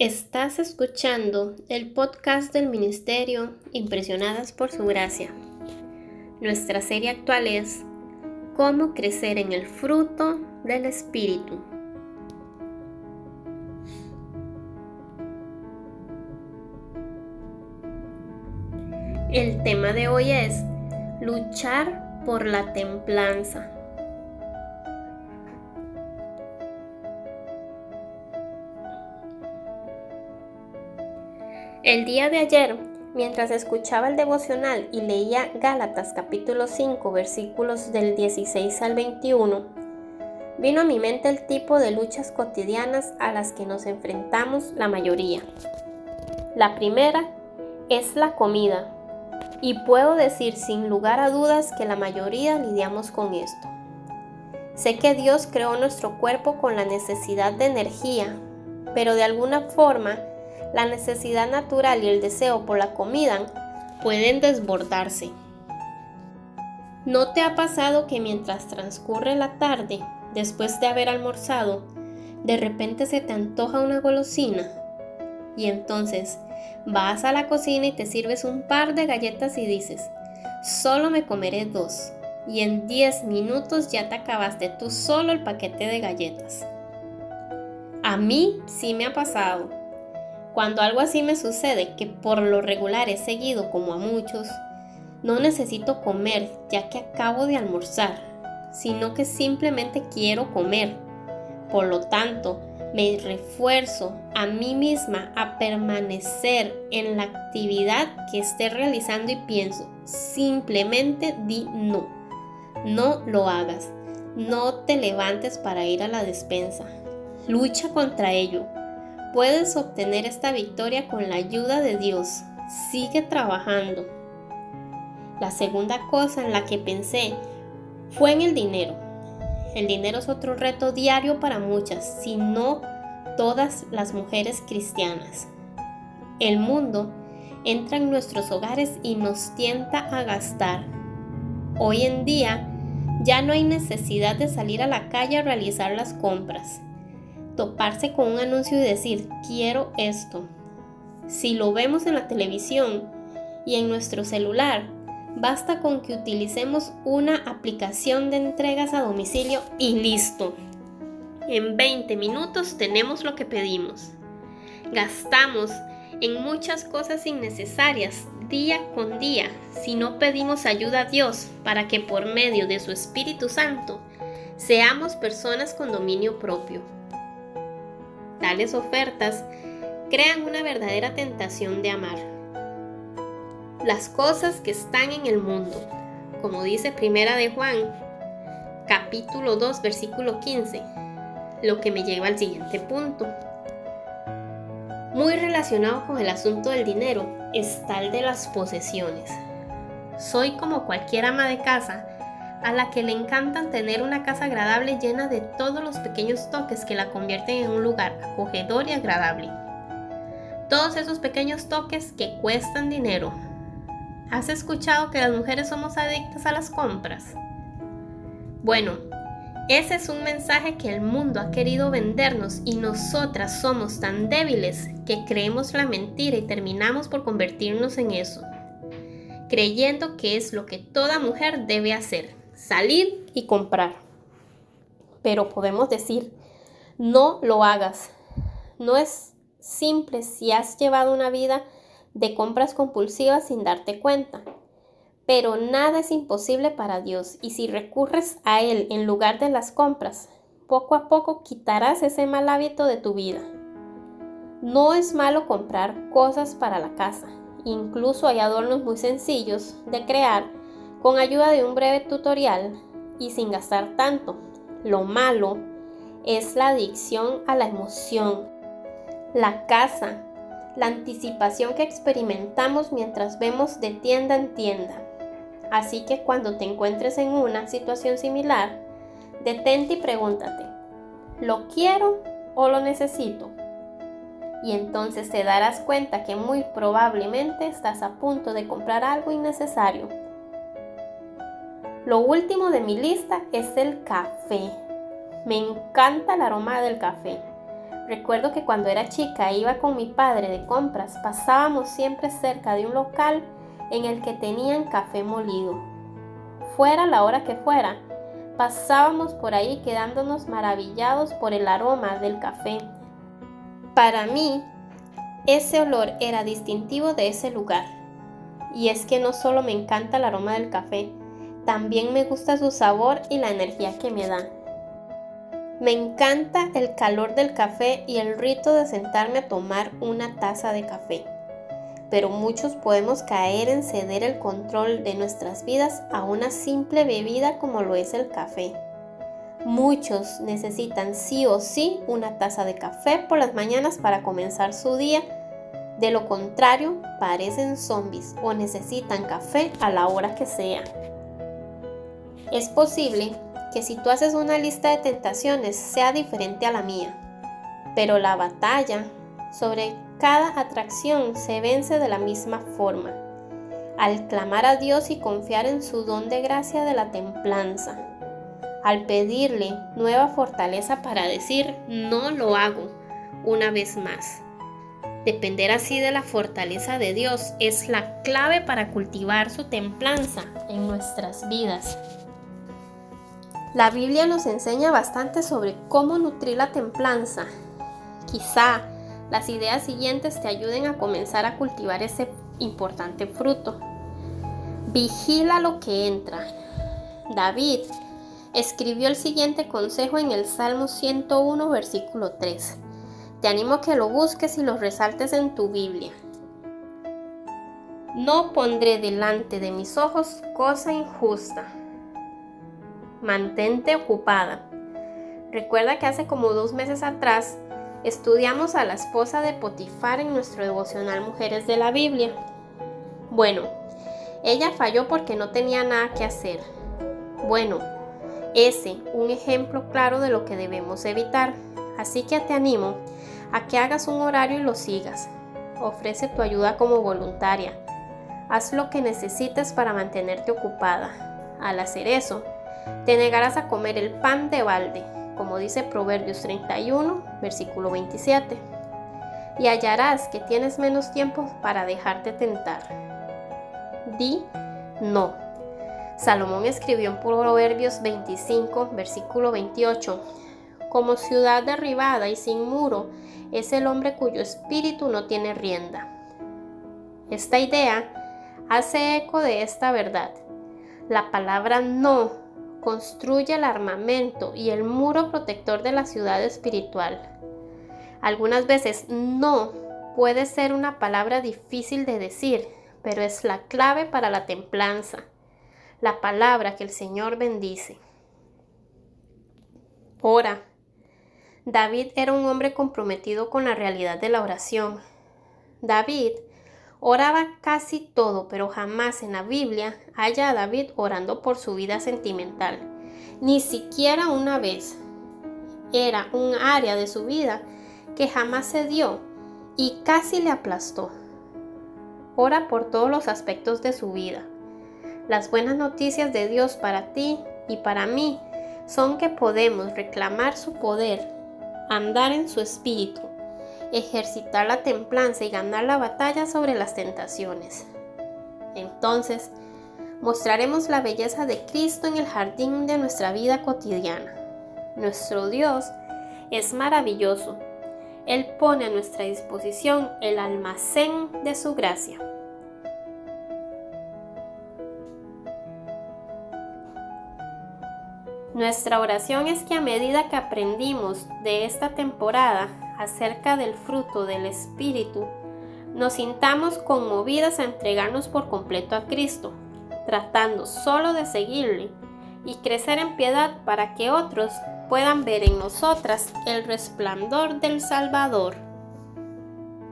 Estás escuchando el podcast del Ministerio Impresionadas por Su Gracia. Nuestra serie actual es Cómo crecer en el fruto del Espíritu. El tema de hoy es luchar por la templanza. El día de ayer, mientras escuchaba el devocional y leía Gálatas capítulo 5 versículos del 16 al 21, vino a mi mente el tipo de luchas cotidianas a las que nos enfrentamos la mayoría. La primera es la comida, y puedo decir sin lugar a dudas que la mayoría lidiamos con esto. Sé que Dios creó nuestro cuerpo con la necesidad de energía, pero de alguna forma la necesidad natural y el deseo por la comida pueden desbordarse. ¿No te ha pasado que mientras transcurre la tarde, después de haber almorzado, de repente se te antoja una golosina? Y entonces vas a la cocina y te sirves un par de galletas y dices, solo me comeré dos. Y en 10 minutos ya te acabaste tú solo el paquete de galletas. A mí sí me ha pasado cuando algo así me sucede, que por lo regular he seguido como a muchos, no necesito comer ya que acabo de almorzar, sino que simplemente quiero comer. Por lo tanto, me refuerzo a mí misma a permanecer en la actividad que esté realizando y pienso, simplemente di no. No lo hagas. No te levantes para ir a la despensa. Lucha contra ello. Puedes obtener esta victoria con la ayuda de Dios. Sigue trabajando. La segunda cosa en la que pensé fue en el dinero. El dinero es otro reto diario para muchas, si no todas las mujeres cristianas. El mundo entra en nuestros hogares y nos tienta a gastar. Hoy en día ya no hay necesidad de salir a la calle a realizar las compras toparse con un anuncio y decir, quiero esto. Si lo vemos en la televisión y en nuestro celular, basta con que utilicemos una aplicación de entregas a domicilio y listo. En 20 minutos tenemos lo que pedimos. Gastamos en muchas cosas innecesarias día con día si no pedimos ayuda a Dios para que por medio de su Espíritu Santo seamos personas con dominio propio. Tales ofertas crean una verdadera tentación de amar. Las cosas que están en el mundo, como dice Primera de Juan, capítulo 2, versículo 15, lo que me lleva al siguiente punto. Muy relacionado con el asunto del dinero está el de las posesiones. Soy como cualquier ama de casa a la que le encantan tener una casa agradable llena de todos los pequeños toques que la convierten en un lugar acogedor y agradable. Todos esos pequeños toques que cuestan dinero. ¿Has escuchado que las mujeres somos adictas a las compras? Bueno, ese es un mensaje que el mundo ha querido vendernos y nosotras somos tan débiles que creemos la mentira y terminamos por convertirnos en eso, creyendo que es lo que toda mujer debe hacer salir y comprar. Pero podemos decir, no lo hagas. No es simple si has llevado una vida de compras compulsivas sin darte cuenta. Pero nada es imposible para Dios y si recurres a Él en lugar de las compras, poco a poco quitarás ese mal hábito de tu vida. No es malo comprar cosas para la casa. Incluso hay adornos muy sencillos de crear con ayuda de un breve tutorial y sin gastar tanto. Lo malo es la adicción a la emoción, la casa, la anticipación que experimentamos mientras vemos de tienda en tienda. Así que cuando te encuentres en una situación similar, detente y pregúntate, ¿lo quiero o lo necesito? Y entonces te darás cuenta que muy probablemente estás a punto de comprar algo innecesario lo último de mi lista es el café. Me encanta el aroma del café. Recuerdo que cuando era chica iba con mi padre de compras, pasábamos siempre cerca de un local en el que tenían café molido. Fuera la hora que fuera, pasábamos por ahí quedándonos maravillados por el aroma del café. Para mí, ese olor era distintivo de ese lugar. Y es que no solo me encanta el aroma del café, también me gusta su sabor y la energía que me da. Me encanta el calor del café y el rito de sentarme a tomar una taza de café. Pero muchos podemos caer en ceder el control de nuestras vidas a una simple bebida como lo es el café. Muchos necesitan sí o sí una taza de café por las mañanas para comenzar su día. De lo contrario, parecen zombies o necesitan café a la hora que sea. Es posible que si tú haces una lista de tentaciones sea diferente a la mía, pero la batalla sobre cada atracción se vence de la misma forma, al clamar a Dios y confiar en su don de gracia de la templanza, al pedirle nueva fortaleza para decir no lo hago una vez más. Depender así de la fortaleza de Dios es la clave para cultivar su templanza en nuestras vidas. La Biblia nos enseña bastante sobre cómo nutrir la templanza. Quizá las ideas siguientes te ayuden a comenzar a cultivar ese importante fruto. Vigila lo que entra. David escribió el siguiente consejo en el Salmo 101, versículo 3. Te animo a que lo busques y lo resaltes en tu Biblia. No pondré delante de mis ojos cosa injusta mantente ocupada. Recuerda que hace como dos meses atrás estudiamos a la esposa de Potifar en nuestro devocional Mujeres de la Biblia. Bueno, ella falló porque no tenía nada que hacer. Bueno, ese un ejemplo claro de lo que debemos evitar. Así que te animo a que hagas un horario y lo sigas. Ofrece tu ayuda como voluntaria. Haz lo que necesites para mantenerte ocupada. Al hacer eso, te negarás a comer el pan de balde, como dice Proverbios 31, versículo 27, y hallarás que tienes menos tiempo para dejarte tentar. Di no. Salomón escribió en Proverbios 25, versículo 28, como ciudad derribada y sin muro es el hombre cuyo espíritu no tiene rienda. Esta idea hace eco de esta verdad. La palabra no construye el armamento y el muro protector de la ciudad espiritual. Algunas veces no puede ser una palabra difícil de decir, pero es la clave para la templanza, la palabra que el Señor bendice. Ora. David era un hombre comprometido con la realidad de la oración. David Oraba casi todo, pero jamás en la Biblia haya a David orando por su vida sentimental. Ni siquiera una vez. Era un área de su vida que jamás se dio y casi le aplastó. Ora por todos los aspectos de su vida. Las buenas noticias de Dios para ti y para mí son que podemos reclamar su poder, andar en su espíritu ejercitar la templanza y ganar la batalla sobre las tentaciones. Entonces, mostraremos la belleza de Cristo en el jardín de nuestra vida cotidiana. Nuestro Dios es maravilloso. Él pone a nuestra disposición el almacén de su gracia. Nuestra oración es que a medida que aprendimos de esta temporada acerca del fruto del Espíritu, nos sintamos conmovidas a entregarnos por completo a Cristo, tratando solo de seguirle y crecer en piedad para que otros puedan ver en nosotras el resplandor del Salvador.